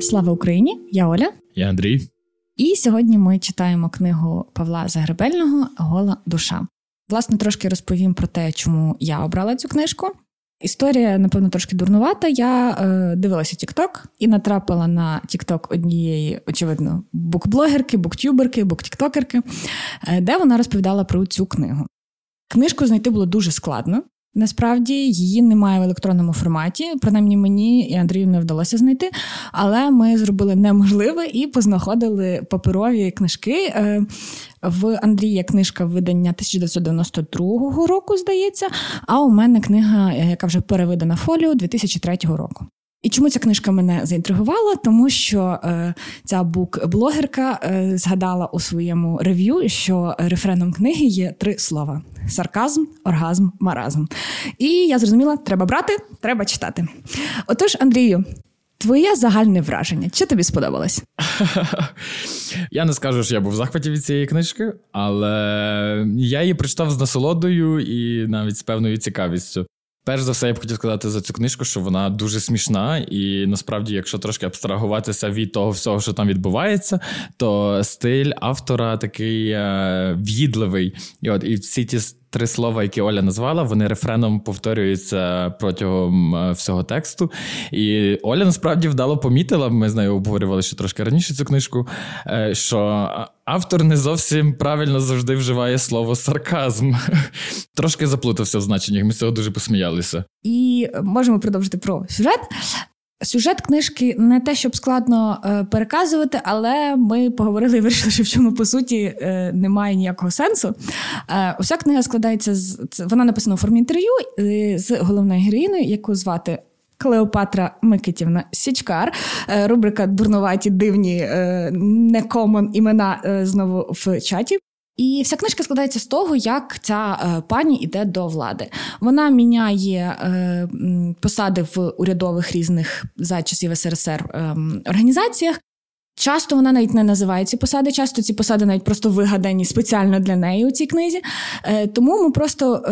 Слава Україні! Я Оля. Я Андрій. І сьогодні ми читаємо книгу Павла Загребельного Гола душа. Власне, трошки розповім про те, чому я обрала цю книжку. Історія, напевно, трошки дурнувата. Я е, дивилася TikTok і натрапила на TikTok однієї, очевидно, букблогерки, буктюберки, буктіктокерки, е, де вона розповідала про цю книгу. Книжку знайти було дуже складно. Насправді її немає в електронному форматі. Принаймні мені і Андрію не вдалося знайти. Але ми зробили неможливе і познаходили паперові книжки. Е, в Андрія книжка видання 1992 року, здається. А у мене книга, е, яка вже перевидана фоліо 2003 року. І чому ця книжка мене заінтригувала? Тому що е, ця бук-блогерка е, згадала у своєму рев'ю, що рефреном книги є три слова: сарказм, оргазм, маразм. І я зрозуміла, треба брати, треба читати. Отож, Андрію. Твоє загальне враження, чи тобі сподобалось? Я не скажу, що я був в захваті від цієї книжки, але я її прочитав з насолодою і навіть з певною цікавістю. Перш за все, я б хотів сказати за цю книжку, що вона дуже смішна, і насправді, якщо трошки абстрагуватися від того всього, що там відбувається, то стиль автора такий е, в'їдливий. І от і всі ті три слова, які Оля назвала, вони рефреном повторюються протягом е, всього тексту. І Оля насправді вдало помітила. Ми з нею обговорювали ще трошки раніше цю книжку. Е, що автор не зовсім правильно завжди вживає слово сарказм. Трошки заплутався в значеннях. Ми з цього дуже посміялися. І можемо продовжити про сюжет. Сюжет книжки не те, щоб складно е, переказувати, але ми поговорили і вирішили, що в чому по суті е, немає ніякого сенсу. Е, уся книга складається з вона написана у формі інтерв'ю з головною героїною, яку звати. Клеопатра Микитівна Січкар, рубрика Дурнуваті дивні некомон імена знову в чаті. І вся книжка складається з того, як ця е, пані йде до влади. Вона міняє е, посади в урядових різних за часів СРСР е, організаціях. Часто вона навіть не називає ці посади, часто ці посади навіть просто вигадані спеціально для неї у цій книзі. Е, тому ми просто.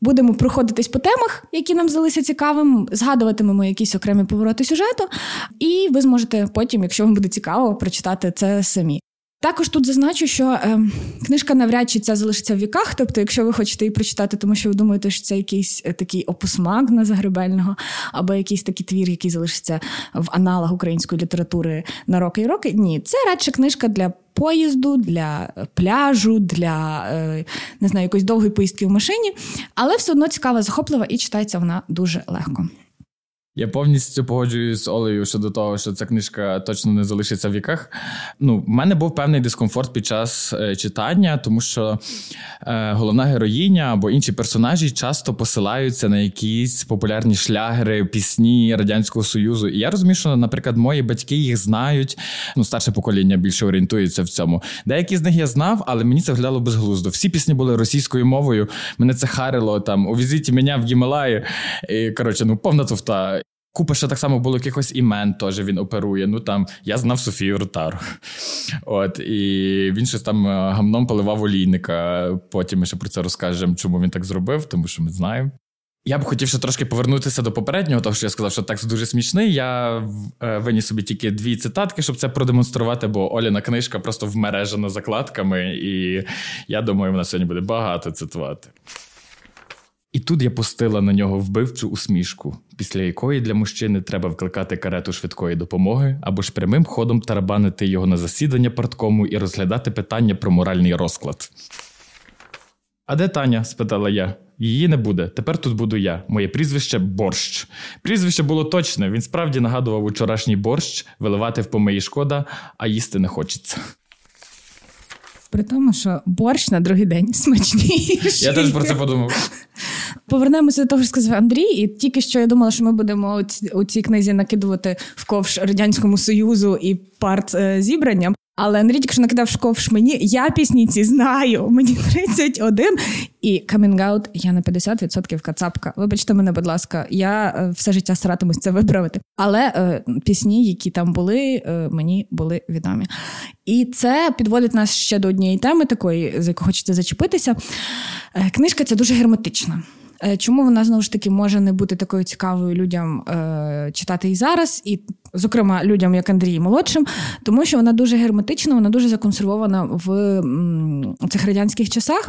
Будемо проходитись по темах, які нам здалися цікавим, згадуватимемо якісь окремі повороти сюжету, і ви зможете потім, якщо вам буде цікаво, прочитати це самі. Також тут зазначу, що е, книжка навряд чи ця залишиться в віках. Тобто, якщо ви хочете її прочитати, тому що ви думаєте, що це якийсь е, такий опусмак на Загребельного, або якийсь такий твір, який залишиться в аналах української літератури на роки і роки. Ні, це радше книжка для поїзду, для пляжу, для е, не знаю, якоїсь довгої поїздки в машині, але все одно цікава, захоплива і читається вона дуже легко. Я повністю погоджуюсь з Олею щодо того, що ця книжка точно не залишиться в віках. Ну, в мене був певний дискомфорт під час е, читання, тому що е, головна героїня або інші персонажі часто посилаються на якісь популярні шлягери, пісні радянського союзу. І я розумію, що, наприклад, мої батьки їх знають. Ну, старше покоління більше орієнтується в цьому. Деякі з них я знав, але мені це виглядало безглуздо. Всі пісні були російською мовою. Мене це харило там. Увізіть мене в Гімалаї. Коротше, ну повна туфта. Купа ще так само було якихось імен, теж він оперує. Ну там я знав Софію Ротару. От, і він щось там е, гамном поливав олійника. Потім ми ще про це розкажемо, чому він так зробив, тому що ми знаємо. Я б хотів ще трошки повернутися до попереднього, того що я сказав, що текст дуже смішний. Я е, виніс собі тільки дві цитатки, щоб це продемонструвати, бо Оляна книжка просто вмережена закладками, і я думаю, вона сьогодні буде багато цитувати. І тут я пустила на нього вбивчу усмішку, після якої для мужчини треба вкликати карету швидкої допомоги або ж прямим ходом тарабанити його на засідання парткому і розглядати питання про моральний розклад. А де Таня? спитала я. Її не буде. Тепер тут буду я. Моє прізвище борщ. Прізвище було точне. Він справді нагадував учорашній борщ, виливати в помиї шкода, а їсти не хочеться. При тому, що борщ на другий день смачніший. Я теж про це подумав. Повернемося до того, що сказав Андрій, і тільки що я думала, що ми будемо у цій книзі накидувати в ковш радянському союзу і парт е, зібранням. Але Андрій тільки накидав ковш мені. Я пісні ці знаю. Мені 31. І камінгаут я на 50% кацапка. Вибачте мене, будь ласка, я е, все життя старатимусь це виправити. Але е, пісні, які там були, е, мені були відомі. І це підводить нас ще до однієї теми, такої, за яку хочеться зачепитися. Е, книжка ця дуже герметична. Е, чому вона знову ж таки може не бути такою цікавою людям е, читати і зараз? І зокрема людям, як Андрій молодшим, тому що вона дуже герметична, вона дуже законсервована в цих радянських часах.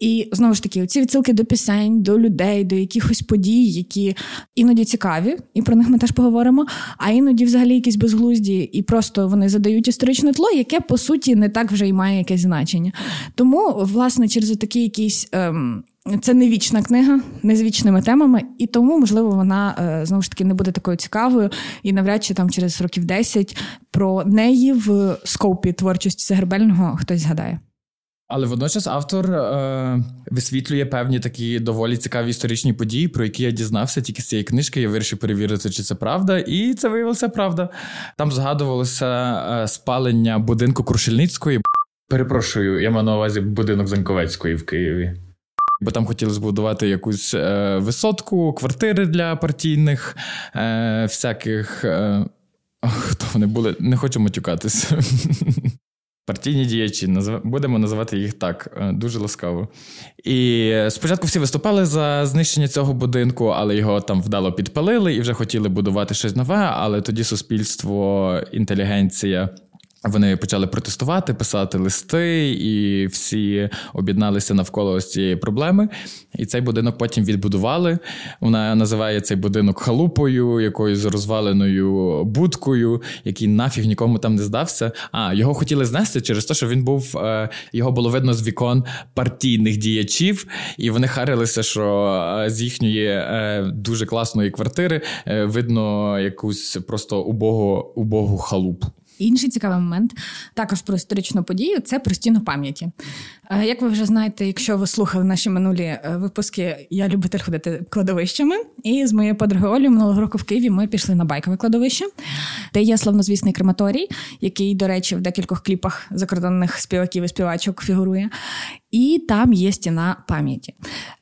І знову ж таки, ці відсилки до пісень, до людей, до якихось подій, які іноді цікаві, і про них ми теж поговоримо. А іноді, взагалі, якісь безглузді, і просто вони задають історичне тло, яке по суті не так вже й має якесь значення. Тому, власне, через такі якісь. Ем, це не вічна книга, не з вічними темами, і тому, можливо, вона е, знову ж таки не буде такою цікавою, і навряд чи там через років 10 про неї в скопі творчості Загребельного хтось згадає. Але водночас автор е, висвітлює певні такі доволі цікаві історичні події, про які я дізнався тільки з цієї книжки. Я вирішив перевірити, чи це правда, і це виявилося правда. Там згадувалося е, спалення будинку Крушельницької. Перепрошую, я маю на увазі будинок Заньковецької в Києві. Бо там хотіли збудувати якусь е, висотку, квартири для партійних, е, всяких. Е, хто вони були? Не хочу матюкатися. Партійні діячі, будемо називати їх так, е, дуже ласкаво. І спочатку всі виступали за знищення цього будинку, але його там вдало підпалили і вже хотіли будувати щось нове. Але тоді суспільство, інтелігенція вони почали протестувати, писати листи, і всі об'єдналися навколо ось цієї проблеми. І цей будинок потім відбудували. Вона називає цей будинок халупою, якоюсь розваленою будкою, який нафіг нікому там не здався. А його хотіли знести через те, що він був е, його було видно з вікон партійних діячів, і вони харилися, що е, з їхньої е, дуже класної квартири видно якусь просто убогу, убогу халупу. Інший цікавий момент також про історичну подію це про стіну пам'яті. Е, як ви вже знаєте, якщо ви слухали наші минулі е, випуски, я любитель ходити кладовищами. І з моєю подругою Олею минулого року в Києві ми пішли на байкове кладовище, де є славнозвісний крематорій, який, до речі, в декількох кліпах закордонних співаків і співачок фігурує. І там є стіна пам'яті.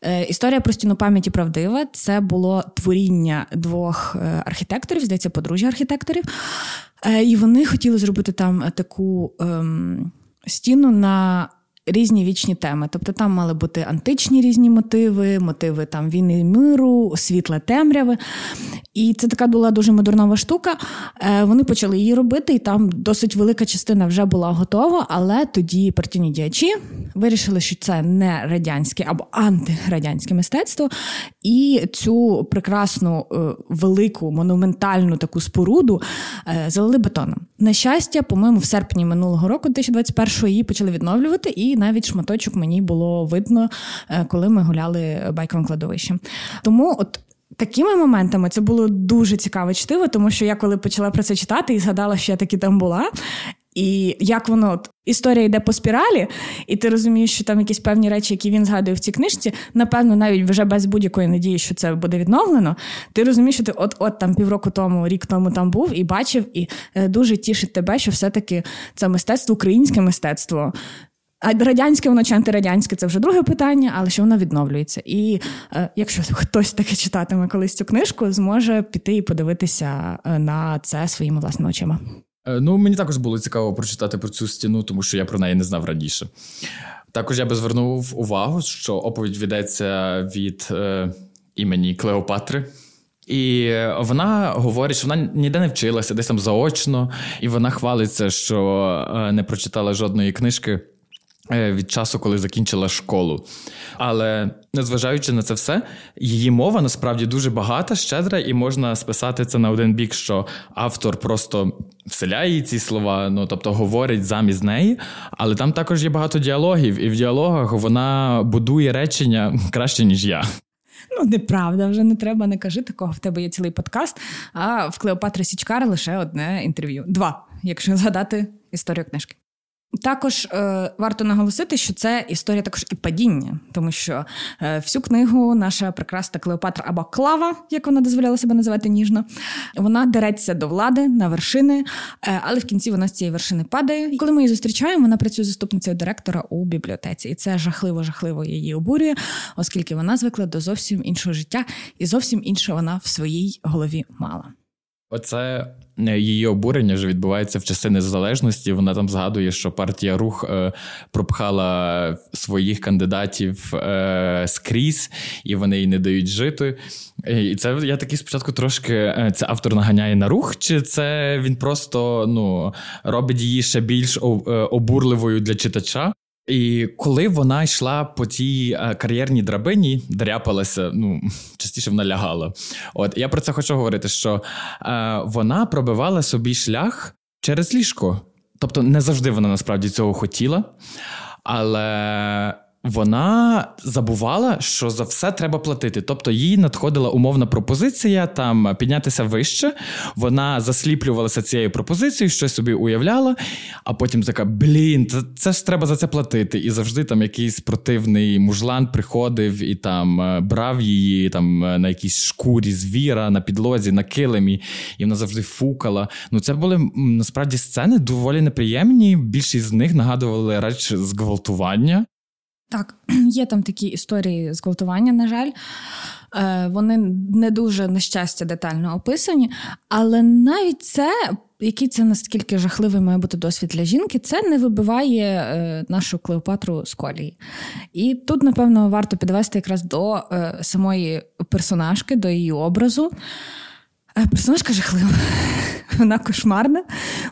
Е, історія про стіну пам'яті правдива. Це було творіння двох архітекторів, здається, подружжя архітекторів. І вони хотіли зробити там таку ем, стіну на різні вічні теми. Тобто там мали бути античні різні мотиви, мотиви там війни миру, світле темряви. І це така була дуже модернова штука. Е, вони почали її робити, і там досить велика частина вже була готова. Але тоді партійні діячі вирішили, що це не радянське або антирадянське мистецтво. І цю прекрасну е, велику монументальну таку споруду е, залили бетоном. На щастя, по-моєму, в серпні минулого року, 2021-го, її почали відновлювати, і навіть шматочок мені було видно, коли ми гуляли байковим кладовищем. Тому от Такими моментами це було дуже цікаве чтиво, тому що я коли почала про це читати і згадала, що я таки там була. І як воно от, історія йде по спіралі, і ти розумієш, що там якісь певні речі, які він згадує в цій книжці, напевно, навіть вже без будь-якої надії, що це буде відновлено. Ти розумієш, що ти от от там півроку тому, рік тому там був і бачив, і е, дуже тішить тебе, що все-таки це мистецтво, українське мистецтво а радянське воно чи антирадянське це вже друге питання, але що воно відновлюється. І е, якщо хтось таке читатиме колись цю книжку, зможе піти і подивитися е, на це своїми власними очима. Е, ну, мені також було цікаво прочитати про цю стіну, тому що я про неї не знав раніше. Також я би звернув увагу, що оповідь ведеться від е, імені Клеопатри. І вона говорить, що вона ніде не вчилася, десь там заочно, і вона хвалиться, що е, не прочитала жодної книжки. Е, від часу, коли закінчила школу. Але незважаючи на це все, її мова насправді дуже багата, щедра, і можна списати це на один бік, що автор просто вселяє ці слова, ну тобто говорить замість неї. Але там також є багато діалогів, і в діалогах вона будує речення краще, ніж я. Ну, неправда, вже не треба, не кажи такого. В тебе є цілий подкаст. А в Клеопатри Січкар лише одне інтерв'ю. Два, якщо згадати історію книжки. Також е, варто наголосити, що це історія також і падіння, тому що е, всю книгу наша прекрасна Клеопатра або Клава, як вона дозволяла себе називати ніжно, вона дереться до влади на вершини, е, але в кінці вона з цієї вершини падає. І коли ми її зустрічаємо, вона працює заступницею директора у бібліотеці, і це жахливо, жахливо її обурює, оскільки вона звикла до зовсім іншого життя, і зовсім інше вона в своїй голові мала. Оце е, її обурення вже відбувається в часи незалежності. Вона там згадує, що партія рух е, пропхала своїх кандидатів е, скрізь, і вони їй не дають жити. І це я такий спочатку трошки це автор наганяє на рух, чи це він просто ну робить її ще більш обурливою для читача? І коли вона йшла по тій е, кар'єрній драбині, дряпалася, ну частіше вона лягала. От я про це хочу говорити: що е, вона пробивала собі шлях через ліжко. Тобто не завжди вона насправді цього хотіла, але вона забувала, що за все треба платити. Тобто їй надходила умовна пропозиція там піднятися вище. Вона засліплювалася цією пропозицією, щось собі уявляла, а потім така: блін, це, це ж треба за це платити. І завжди там якийсь противний мужлан приходив і там е, брав її там е, на якійсь шкурі звіра, на підлозі, на килимі, і вона завжди фукала. Ну, це були насправді сцени доволі неприємні. Більшість з них нагадували реч зґвалтування. Так, є там такі історії зґвалтування, на жаль. Е, вони не дуже на щастя детально описані, але навіть це, який це наскільки жахливий має бути досвід для жінки, це не вибиває е, нашу Клеопатру з колії. І тут, напевно, варто підвести якраз до е, самої персонажки, до її образу. Персонажка жахлива. Вона кошмарна,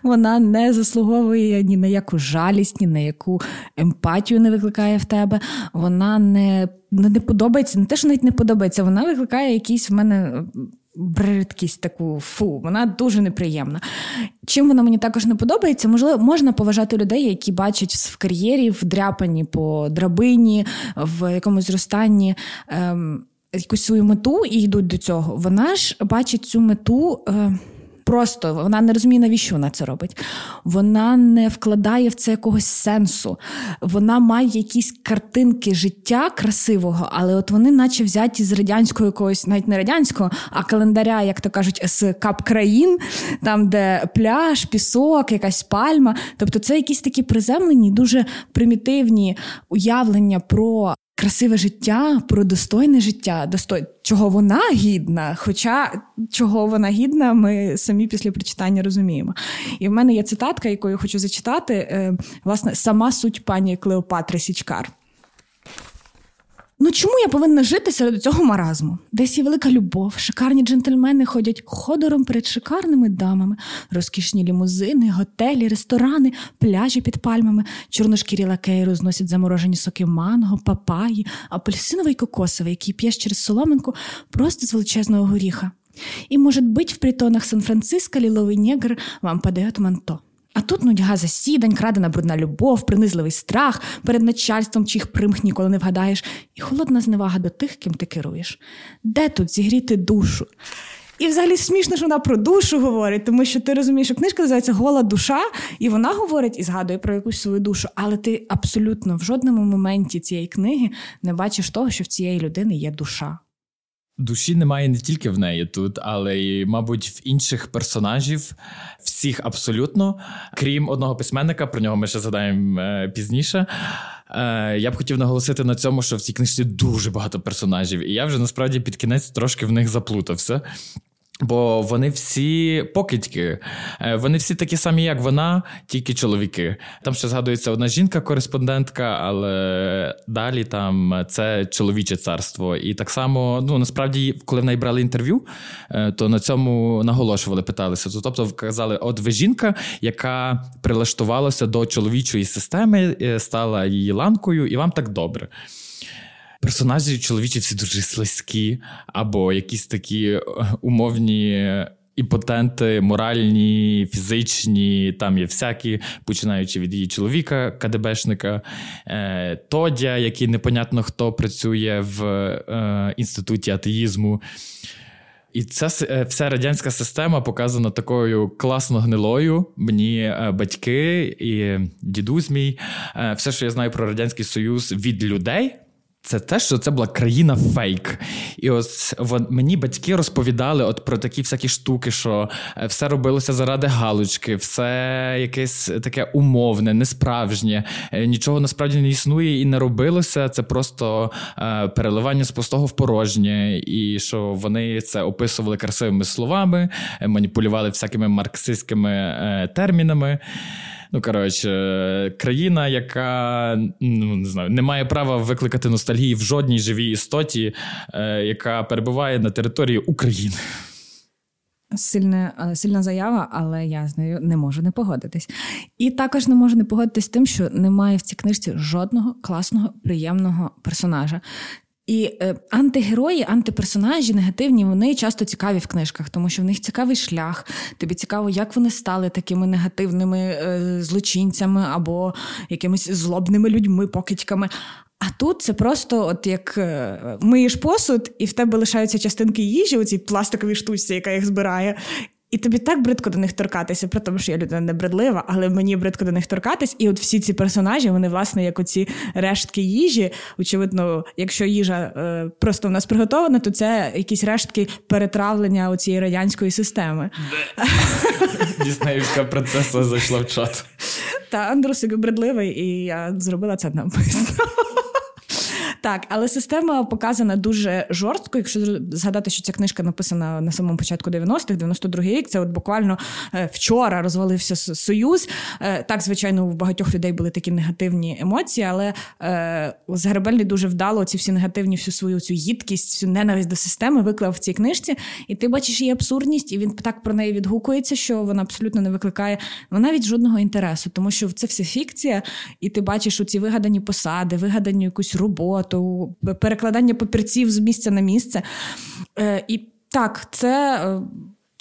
вона не заслуговує ні на яку жалість, ні на яку емпатію не викликає в тебе. Вона не не подобається, не те, що навіть не подобається, вона викликає якийсь в мене. Бридкість таку фу, вона дуже неприємна. Чим вона мені також не подобається, можливо, можна поважати людей, які бачать в кар'єрі вдряпані по драбині, в якомусь зростанні ем, якусь свою мету і йдуть до цього. Вона ж бачить цю мету. Е, Просто вона не розуміє, навіщо вона це робить. Вона не вкладає в це якогось сенсу. Вона має якісь картинки життя красивого, але от вони, наче взяті з радянського якогось, навіть не радянського, а календаря, як то кажуть, з кап країн, там, де пляж, пісок, якась пальма. Тобто, це якісь такі приземлені, дуже примітивні уявлення про красиве життя, про достойне життя, достой... чого вона гідна. Хоча чого вона гідна, ми самі після прочитання розуміємо. І в мене є цитатка, яку я хочу зачитати, е, власне, сама суть пані Клеопатри Січкар. Ну чому я повинна жити серед цього маразму? Десь є велика любов, шикарні джентльмени ходять ходором перед шикарними дамами, розкішні лімузини, готелі, ресторани, пляжі під пальмами, чорношкірі лакеї розносять заморожені соки манго, папаї, апельсиновий кокосовий, який п'єш через соломинку просто з величезного горіха. І, може бути, в притонах Сан-Франциско ліловий негр вам падає манто. А тут нудьга засідань, крадена брудна любов, принизливий страх перед начальством, чих примх ніколи не вгадаєш, і холодна зневага до тих, ким ти керуєш. Де тут зігріти душу? І взагалі смішно, що вона про душу говорить, тому що ти розумієш, що книжка називається Гола душа, і вона говорить і згадує про якусь свою душу, але ти абсолютно в жодному моменті цієї книги не бачиш того, що в цієї людини є душа. Душі немає не тільки в неї тут, але й, мабуть, в інших персонажів, всіх абсолютно, крім одного письменника, про нього ми ще згадаємо е, пізніше. Е, я б хотів наголосити на цьому, що в цій книжці дуже багато персонажів, і я вже насправді під кінець трошки в них заплутався. Бо вони всі покидьки, е, вони всі такі самі, як вона, тільки чоловіки. Там ще згадується одна жінка-кореспондентка, але далі там це чоловіче царство. І так само, ну насправді, коли в неї брали інтерв'ю, е, то на цьому наголошували, питалися. Тобто, казали: от ви жінка, яка прилаштувалася до чоловічої системи, е, стала її ланкою, і вам так добре персонажі чоловічі всі дуже слизькі, або якісь такі е, умовні. Імпотенти, моральні, фізичні, там є всякі, починаючи від її чоловіка, КДБшника, е, Тодя, який непонятно хто працює в е, інституті атеїзму. І ця вся радянська система показана такою класно гнилою. Мені батьки і дідусь мій, все, що я знаю про Радянський Союз від людей це те, що це була країна фейк. І ось от, мені батьки розповідали от про такі всякі штуки, що е, все робилося заради галочки, все якесь таке умовне, несправжнє, е, нічого насправді не існує і не робилося. Це просто е, переливання з пустого в порожнє, і що вони це описували красивими словами, е, маніпулювали всякими марксистськими е, термінами. Ну, коротше, країна, яка ну не знаю, не має права викликати ностальгії в жодній живій істоті, е, яка перебуває на території України. Сильна, е, сильна заява, але я з нею не можу не погодитись. І також не можу не погодитись з тим, що немає в цій книжці жодного класного, приємного персонажа. І е, антигерої, антиперсонажі негативні, вони часто цікаві в книжках, тому що в них цікавий шлях. Тобі цікаво, як вони стали такими негативними е, злочинцями або якимись злобними людьми, покидьками. А тут це просто, от як е, миєш посуд, і в тебе лишаються частинки їжі, у цій пластиковій штучці, яка їх збирає. І тобі так бридко до них торкатися, при тому, що я людина не бредлива, але мені бридко до них торкатись. І от всі ці персонажі, вони, власне, як оці рештки їжі. Очевидно, якщо їжа е, просто в нас приготована, то це якісь рештки перетравлення цієї радянської системи. Діснеївська принцеса зайшла в чат. Та Андрусик бредливий, і я зробила це навмисно. Так, але система показана дуже жорстко. Якщо згадати, що ця книжка написана на самому початку 90-х, 92-й рік, це от буквально е, вчора розвалився союз. Е, так, звичайно, у багатьох людей були такі негативні емоції, але е, Загребельний дуже вдало ці всі негативні, всю свою цю їдкість, всю ненависть до системи виклав в цій книжці. І ти бачиш її абсурдність, і він так про неї відгукується, що вона абсолютно не викликає навіть жодного інтересу, тому що це все фікція, і ти бачиш у ці вигадані посади, вигадані якусь роботу роботу, перекладання папірців з місця на місце. Е, і так, це е,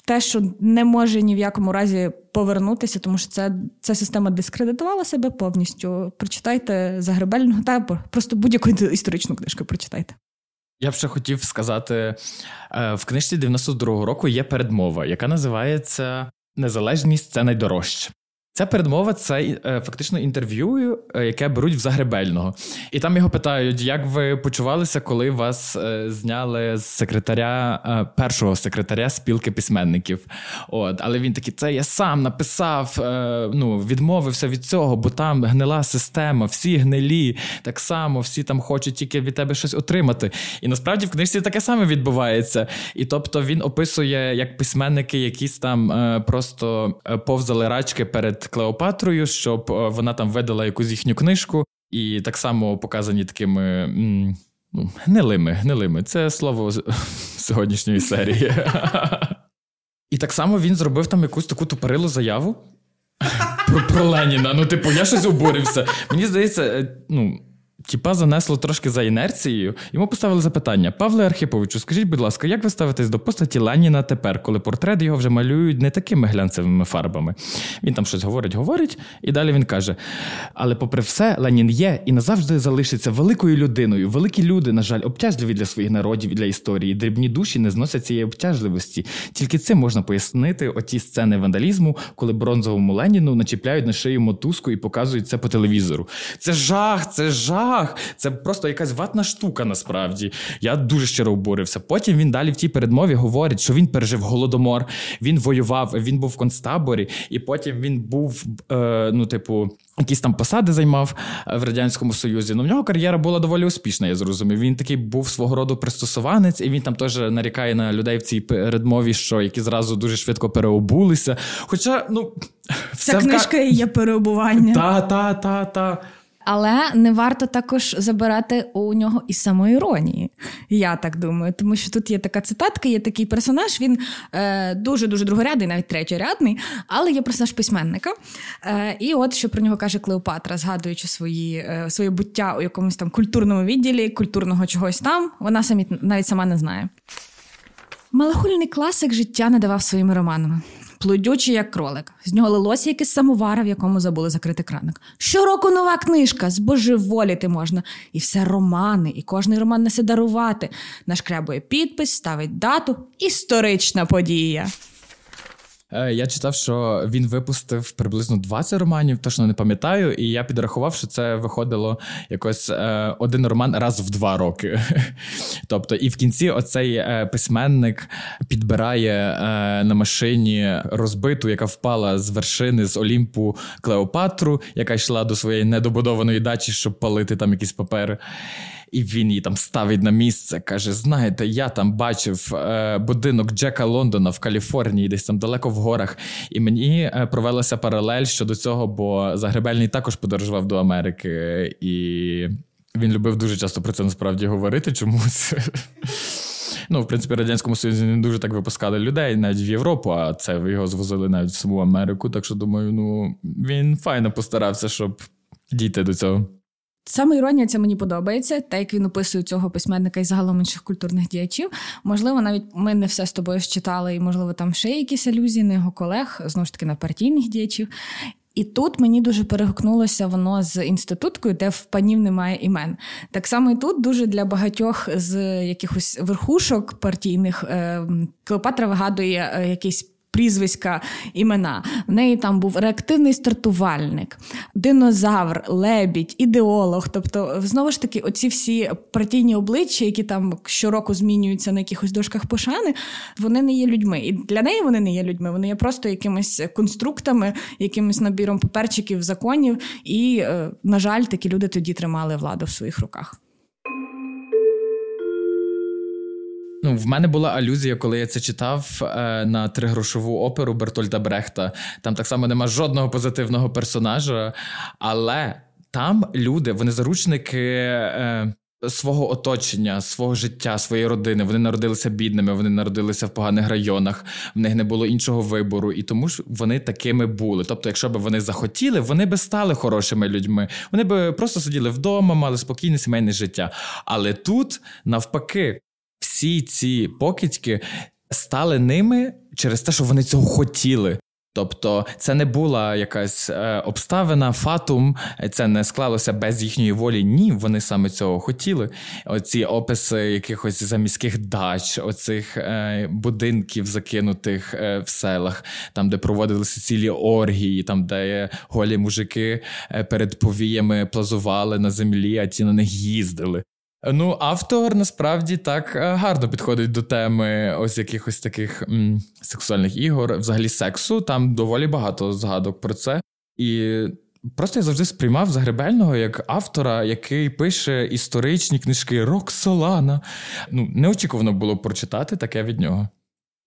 те, що не може ні в якому разі повернутися, тому що це, ця система дискредитувала себе повністю. Прочитайте Загребельного та просто будь-яку історичну книжку прочитайте. Я б ще хотів сказати: е, в книжці 92-го року є передмова, яка називається Незалежність це найдорожче. Ця передмова це е, фактично інтерв'ю, е, яке беруть в Загребельного. І там його питають, як ви почувалися, коли вас е, зняли з секретаря першого секретаря спілки письменників. От, Але він такий, це я сам написав, ну, відмовився від цього, бо там гнила система, всі гнилі, так само, всі там хочуть тільки від тебе щось отримати. І насправді в книжці таке саме відбувається. І тобто він описує як письменники, якісь там просто повзали рачки перед. Клеопатрою, щоб е, вона там ведала якусь їхню книжку, і так само показані такими ну, гнилими, гнилими. Це слово сьогоднішньої серії. І так само він зробив там якусь таку тупорилу заяву про про Леніна. Ну, типу, я щось обурився. Мені здається, е, ну. Тіпа занесло трошки за інерцією. Йому поставили запитання: Павле Архіповичу, скажіть, будь ласка, як ви ставитесь до постаті Леніна тепер, коли портрет його вже малюють не такими глянцевими фарбами? Він там щось говорить, говорить, і далі він каже: Але, попри все, Ленін є і назавжди залишиться великою людиною. Великі люди, на жаль, обтяжливі для своїх народів і для історії. Дрібні душі не зносять цієї обтяжливості. Тільки цим можна пояснити оті сцени вандалізму, коли бронзовому Леніну начіпляють на шию мотузку і показують це по телевізору. Це жах, це жах руках. Це просто якась ватна штука. Насправді я дуже щиро обурився. Потім він далі в тій передмові говорить, що він пережив голодомор, він воював, він був в концтаборі, і потім він був, е, ну, типу. Якісь там посади займав е, в радянському союзі. Ну в нього кар'єра була доволі успішна. Я зрозумів. Він такий був свого роду пристосуванець, і він там теж нарікає на людей в цій передмові, що які зразу дуже швидко переобулися. Хоча, ну ця книжка в... є переобування. Та, та, та, та. Але не варто також забирати у нього і самоіронії. Я так думаю, тому що тут є така цитатка, є такий персонаж. Він е, дуже дуже другорядний, навіть третьорядний, але є персонаж письменника. Е, І от що про нього каже Клеопатра, згадуючи свої, е, своє буття у якомусь там культурному відділі, культурного чогось там. Вона самі навіть сама не знає. Малахульний класик життя надавав своїми романами плодючий, як кролик. З нього лилося якесь самовара, в якому забули закрити краник. Щороку нова книжка, збожеволіти можна. І все романи, і кожний роман несе дарувати. Нашкрябує підпис, ставить дату. Історична подія. Е, я читав, що він випустив приблизно 20 романів, точно не пам'ятаю, і я підрахував, що це виходило якось е, один роман раз в два роки. Тобто, і в кінці оцей е, письменник підбирає на машині розбиту, яка впала з вершини з Олімпу Клеопатру, яка йшла до своєї недобудованої дачі, щоб палити там якісь папери і він її там ставить на місце. Каже: Знаєте, я там бачив е, будинок Джека Лондона в Каліфорнії, десь там далеко в горах. І мені е, провелася паралель щодо цього, бо Загребельний також подорожував до Америки, і він любив дуже часто про це насправді говорити чомусь. Ну, в принципі, радянському Союзі не дуже так випускали людей навіть в Європу, а це його звозили навіть в саму Америку. Так що думаю, ну він файно постарався, щоб дійти до цього. Саме іронія це мені подобається, так як він описує цього письменника і загалом інших культурних діячів. Можливо, навіть ми не все з тобою читали, і можливо, там ще якісь алюзії на його колег, знову ж таки на партійних діячів. І тут мені дуже перегукнулося воно з інституткою, де в панів немає імен. Так само і тут дуже для багатьох з якихось верхушок партійних е, Клеопатра вигадує е, якийсь прізвиська імена. В неї там був реактивний стартувальник, динозавр, лебідь, ідеолог. Тобто, знову ж таки, оці всі партійні обличчя, які там щороку змінюються на якихось дошках пошани, вони не є людьми. І для неї вони не є людьми, вони є просто якимись конструктами, якимось набіром паперчиків, законів. І, е, на жаль, такі люди тоді тримали владу в своїх руках. Ну, в мене була алюзія, коли я це читав е, на тригрошову оперу Бертольда Брехта. Там так само нема жодного позитивного персонажа, але там люди, вони заручники. Е, Свого оточення, свого життя, своєї родини. Вони народилися бідними, вони народилися в поганих районах, в них не було іншого вибору, і тому ж вони такими були. Тобто, якщо б вони захотіли, вони би стали хорошими людьми. Вони би просто сиділи вдома, мали спокійне сімейне життя. Але тут навпаки, всі ці покидьки стали ними через те, що вони цього хотіли. Тобто це не була якась е, обставина, фатум, це не склалося без їхньої волі. Ні, вони саме цього хотіли. Оці описи якихось заміських дач, оцих е, будинків, закинутих е, в селах, там, де проводилися цілі оргії, там, де голі мужики е, перед повіями плазували на землі, а ті на них їздили. Ну, автор насправді так е, гарно підходить до теми ось якихось таких м, сексуальних ігор, взагалі сексу. Там доволі багато згадок про це. І просто я завжди сприймав Загребельного як автора, який пише історичні книжки Роксолана. Ну, неочікувано було прочитати таке від нього.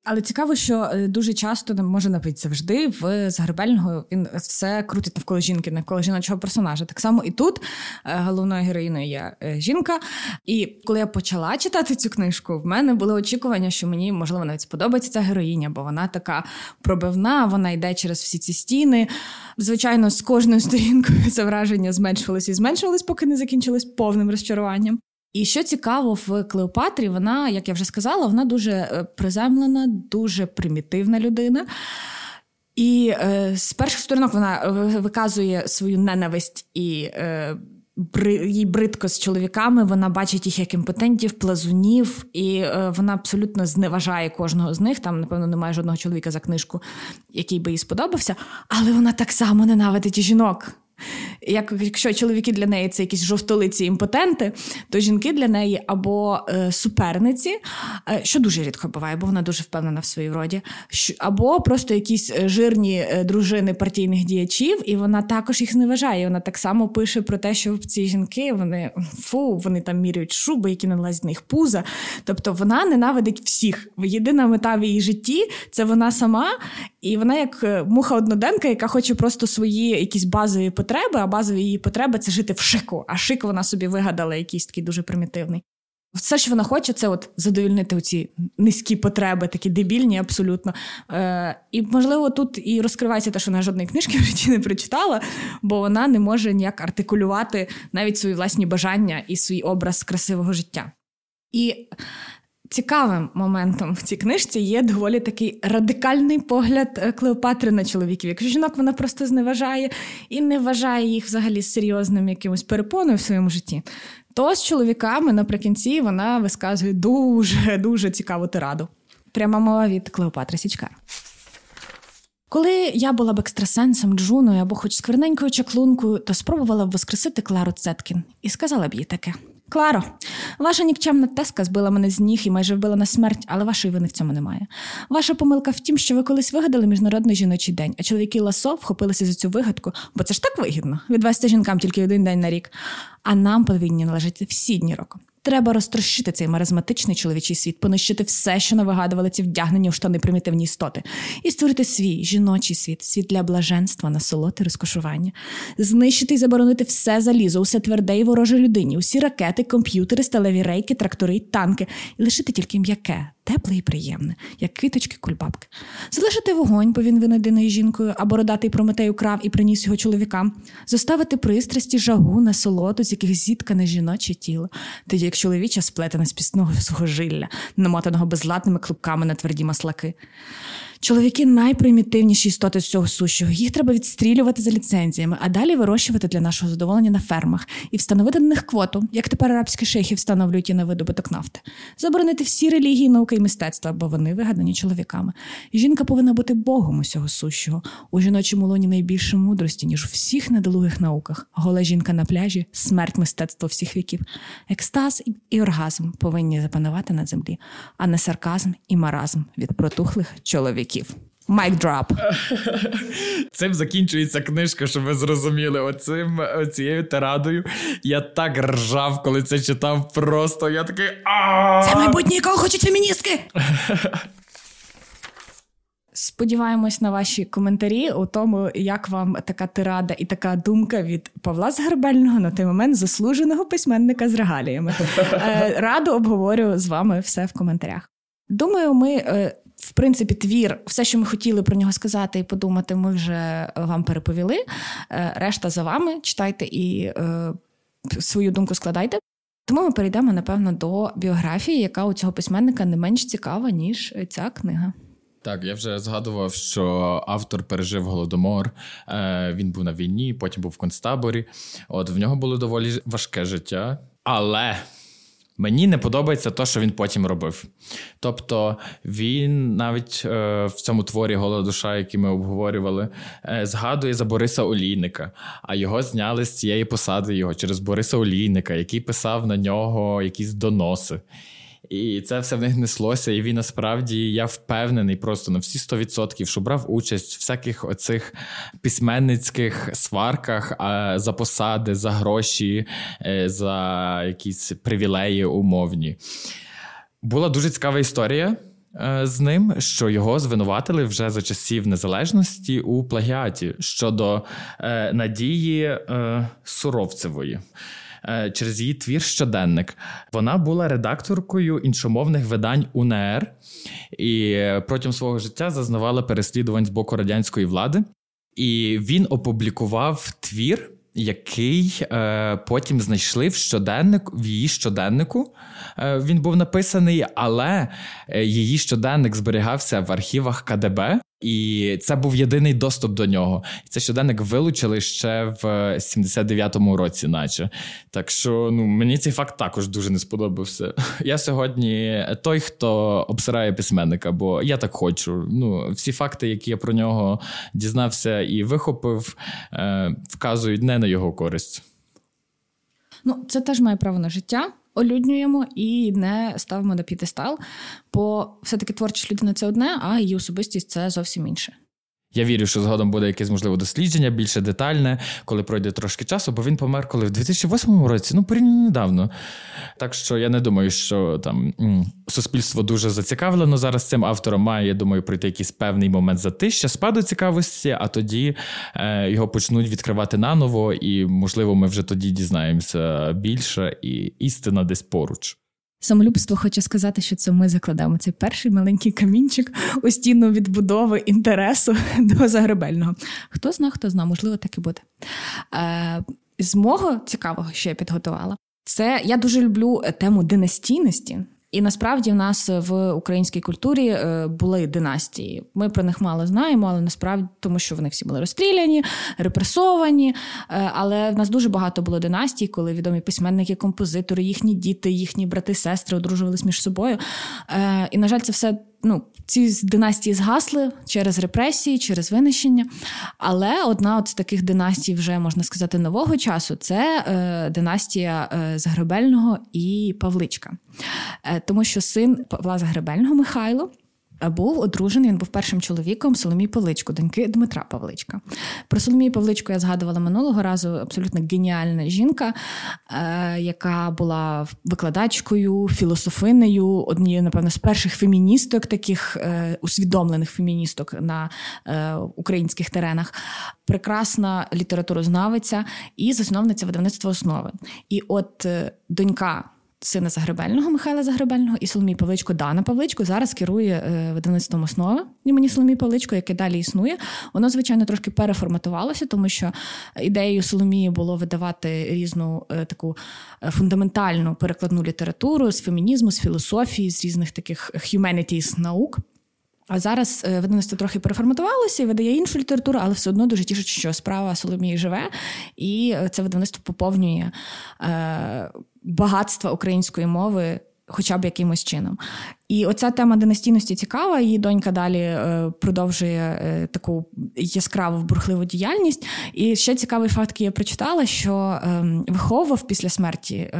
Але цікаво, що е, дуже часто може навіть завжди в Загребельного він все крутить навколо жінки, навколо жіночого персонажа. Так само і тут е, головною героїною є е, жінка. І коли я почала читати цю книжку, в мене були очікування, що мені можливо навіть сподобається ця героїня, бо вона така пробивна, вона йде через всі ці стіни. Звичайно, з кожною сторінкою це враження зменшувалось і зменшувалось, поки не закінчилось повним розчаруванням. І що цікаво в Клеопатрі, вона, як я вже сказала, вона дуже е, приземлена, дуже примітивна людина. І е, з перших сторінок вона е, виказує свою ненависть і е, бри, їй бридко з чоловіками. Вона бачить їх як імпотентів, плазунів, і е, вона абсолютно зневажає кожного з них. Там, напевно, немає жодного чоловіка за книжку, який би їй сподобався, але вона так само ненавидить жінок. Як, Якщо чоловіки для неї це якісь жовтолиці імпотенти, то жінки для неї або е, суперниці, е, що дуже рідко буває, бо вона дуже впевнена в своїй вроді, або просто якісь е, жирні е, дружини партійних діячів, і вона також їх зневажає. Вона так само пише про те, що ці жінки вони фу, вони там міряють шуби, які налазять на їх пуза. Тобто вона ненавидить всіх. Єдина мета в її житті це вона сама, і вона як е, муха одноденка, яка хоче просто свої якісь базові потреби, базові її потреби це жити в шику. А шик вона собі вигадала якийсь такий дуже примітивний. Все, що вона хоче, це от задовільнити ці низькі потреби, такі дебільні, абсолютно. Е, І, можливо, тут і розкривається те, що вона жодної книжки в житті не прочитала, бо вона не може ніяк артикулювати навіть свої власні бажання і свій образ красивого життя. І цікавим моментом в цій книжці є доволі такий радикальний погляд е, Клеопатри на чоловіків. Якщо жінок вона просто зневажає і не вважає їх взагалі серйозним якимось перепоною в своєму житті. То з чоловіками наприкінці вона висказує дуже дуже цікаву тираду. Пряма мова від Клеопатри Січкар. Коли я була б екстрасенсом, джуною або хоч скверненькою чаклункою, то спробувала б воскресити Клару Цеткін і сказала б їй таке: Кларо, ваша нікчемна теска збила мене з ніг і майже вбила на смерть, але вашої вини в цьому немає. Ваша помилка в тім, що ви колись вигадали міжнародний жіночий день, а чоловіки ласо вхопилися за цю вигадку, бо це ж так вигідно відвести жінкам тільки один день на рік. А нам повинні належати всі дні року. Треба розтрощити цей маризматичний чоловічий світ, понищити все, що навигадували ці вдягнені у штани примітивні істоти, і створити свій жіночий світ, світ для блаженства, насолоти, розкошування, знищити і заборонити все залізо, усе тверде і вороже людині, усі ракети, комп'ютери, сталеві рейки, трактори, танки, і лишити тільки м'яке, тепле і приємне, як квіточки кульбабки. Залишити вогонь, бо він винайдений жінкою, або бородатий Прометей украв і приніс його чоловікам, зоставити пристрасті, жагу, насолоду, з яких зіткане жіноче тіло, тоді як чоловіча сплетена з пісного сухожилля, намотаного безладними клубками на тверді маслаки. Чоловіки найпримітивніші істоти з цього сущого. Їх треба відстрілювати за ліцензіями, а далі вирощувати для нашого задоволення на фермах і встановити на них квоту, як тепер арабські шейхи встановлюють і на видобуток нафти, заборонити всі релігії, науки і мистецтва, бо вони вигадані чоловіками. Жінка повинна бути богом усього сущого. У жіночому лоні найбільше мудрості, ніж у всіх недолугих науках. Гола жінка на пляжі, смерть мистецтва всіх віків. Екстаз і оргазм повинні запанувати на землі, а не сарказм і маразм від протухлих чоловіків чоловіків. Майк дроп. Цим закінчується книжка, щоб ви зрозуміли. Оцим оцією тирадою. Я так ржав, коли це читав. Просто я такий. Це майбутнє, якого хочуть феміністки. Сподіваємось на ваші коментарі у тому, як вам така тирада і така думка від Павла Згарбельного на той момент заслуженого письменника з регаліями. Е, раду обговорю з вами все в коментарях. Думаю, ми е, в принципі, твір, все, що ми хотіли про нього сказати і подумати, ми вже вам переповіли. Е, решта за вами читайте і е, свою думку складайте. Тому ми перейдемо, напевно, до біографії, яка у цього письменника не менш цікава, ніж ця книга. Так, я вже згадував, що автор пережив голодомор. Е, він був на війні, потім був в концтаборі. От в нього було доволі важке життя, але. Мені не подобається те, що він потім робив. Тобто він навіть е, в цьому творі Гола душа, який ми обговорювали, е, згадує за Бориса Олійника, а його зняли з цієї посади його через Бориса Олійника, який писав на нього якісь доноси. І це все в них неслося. І він насправді я впевнений просто на всі 100%, що брав участь в всяких оцих письменницьких сварках за посади, за гроші, е, за якісь привілеї умовні. Була дуже цікава історія. Е, з ним, що його звинуватили вже за часів незалежності у плагіаті щодо е, надії е, Суровцевої. Е, через її твір щоденник. Вона була редакторкою іншомовних видань УНР і протягом свого життя зазнавала переслідувань з боку радянської влади. І він опублікував твір, який е, потім знайшли в щоденник в її щоденнику. Е, він був написаний, але е, її щоденник зберігався в архівах КДБ. І це був єдиний доступ до нього. І цей щоденник вилучили ще в 79-му році, наче. Так що ну, мені цей факт також дуже не сподобався. Я сьогодні той, хто обсирає письменника, бо я так хочу. Ну, Всі факти, які я про нього дізнався і вихопив, е, вказують не на його користь. Ну, це теж має право на життя олюднюємо і не ставимо на п'єдестал, бо все-таки творчість людини це одне, а її особистість це зовсім інше. Я вірю, що згодом буде якесь можливо дослідження, більше детальне, коли пройде трошки часу, бо він помер коли в 2008 році, ну порівняно недавно. Так що я не думаю, що там суспільство дуже зацікавлено зараз цим автором. Має, я думаю, пройти якийсь певний момент затища, спаду цікавості, а тоді е, його почнуть відкривати наново, і можливо, ми вже тоді дізнаємося більше, і істина десь поруч. Самолюбство хоче сказати, що це ми закладаємо цей перший маленький камінчик у стіну відбудови інтересу до загребельного. Хто зна, хто зна, можливо, так і буде. Е, З мого цікавого, що я підготувала, це я дуже люблю тему династійності. І насправді в нас в українській культурі е, були династії. Ми про них мало знаємо, але насправді тому, що вони всі були розстріляні, репресовані. Е, але в нас дуже багато було династій, коли відомі письменники, композитори, їхні діти, їхні брати, сестри одружувались між собою. Е, і, на жаль, це все ну, ці династії згасли через репресії, через винищення. Але одна от з таких династій, вже можна сказати, нового часу це е, династія е, Загребельного і Павличка. Е, тому що син Павла Загребельного Михайло був одружений, він був першим чоловіком Соломії Павличко, доньки Дмитра Павличка. Про Соломію Павличку я згадувала минулого разу абсолютно геніальна жінка, е, яка була викладачкою, філософинею, однією, напевно, з перших феміністок, таких е, усвідомлених феміністок на е, українських теренах. Прекрасна літературознавиця і засновниця видавництва основи. І от донька сина Загребельного, Михайла Загребельного і Соломії Павличко Дана Павличко зараз керує е, видавництвом основа імені Соломії Павличко, яке далі існує. Воно, звичайно, трошки переформатувалося, тому що ідеєю Соломії було видавати різну е, таку е, фундаментальну перекладну літературу з фемінізму, з філософії, з різних таких humanities наук. А зараз видавництво трохи переформатувалося і видає іншу літературу, але все одно дуже тішить, що справа Соломії живе, і це видавництво поповнює багатства української мови. Хоча б якимось чином. І оця тема династійності цікава. Її донька далі е, продовжує е, таку яскраву бурхливу діяльність. І ще цікавий факт, який я прочитала, що е, після смерті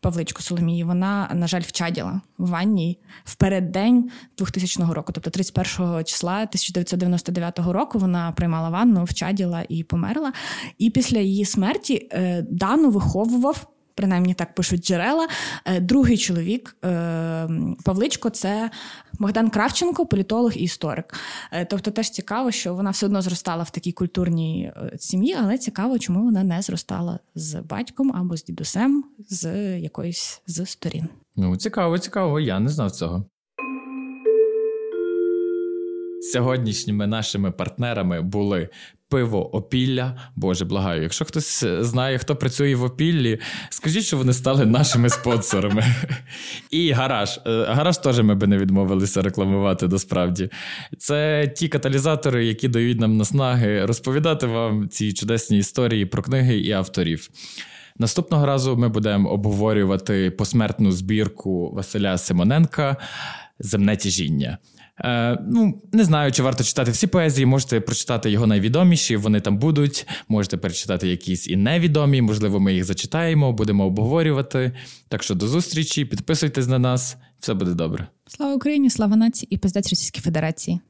Павличку Соломії. Вона, на жаль, вчаділа в ванні в переддень 2000 року, тобто 31 числа 1999 року. Вона приймала ванну, вчаділа і померла. І після її смерті е, Дану виховував принаймні так пишуть джерела. Е, другий чоловік е, Павличко це Богдан Кравченко, політолог і історик. Е, тобто, теж цікаво, що вона все одно зростала в такій культурній сім'ї, але цікаво, чому вона не зростала з батьком або з дідусем з якоїсь з сторін. Ну цікаво, цікаво. Я не знав цього. Сьогоднішніми нашими партнерами були пиво опілля. Боже, благаю. Якщо хтось знає, хто працює в опіллі, скажіть, що вони стали нашими спонсорами. І гараж. Е, гараж теж ми би не відмовилися рекламувати насправді. Це ті каталізатори, які дають нам наснаги розповідати вам ці чудесні історії про книги і авторів. Наступного разу ми будемо обговорювати посмертну збірку Василя Симоненка Земне тяжіння. Е, Ну, не знаю, чи варто читати всі поезії. Можете прочитати його найвідоміші, вони там будуть. Можете перечитати якісь і невідомі. Можливо, ми їх зачитаємо, будемо обговорювати. Так що до зустрічі, підписуйтесь на нас, все буде добре. Слава Україні, слава нації і пиздець Російській Федерації.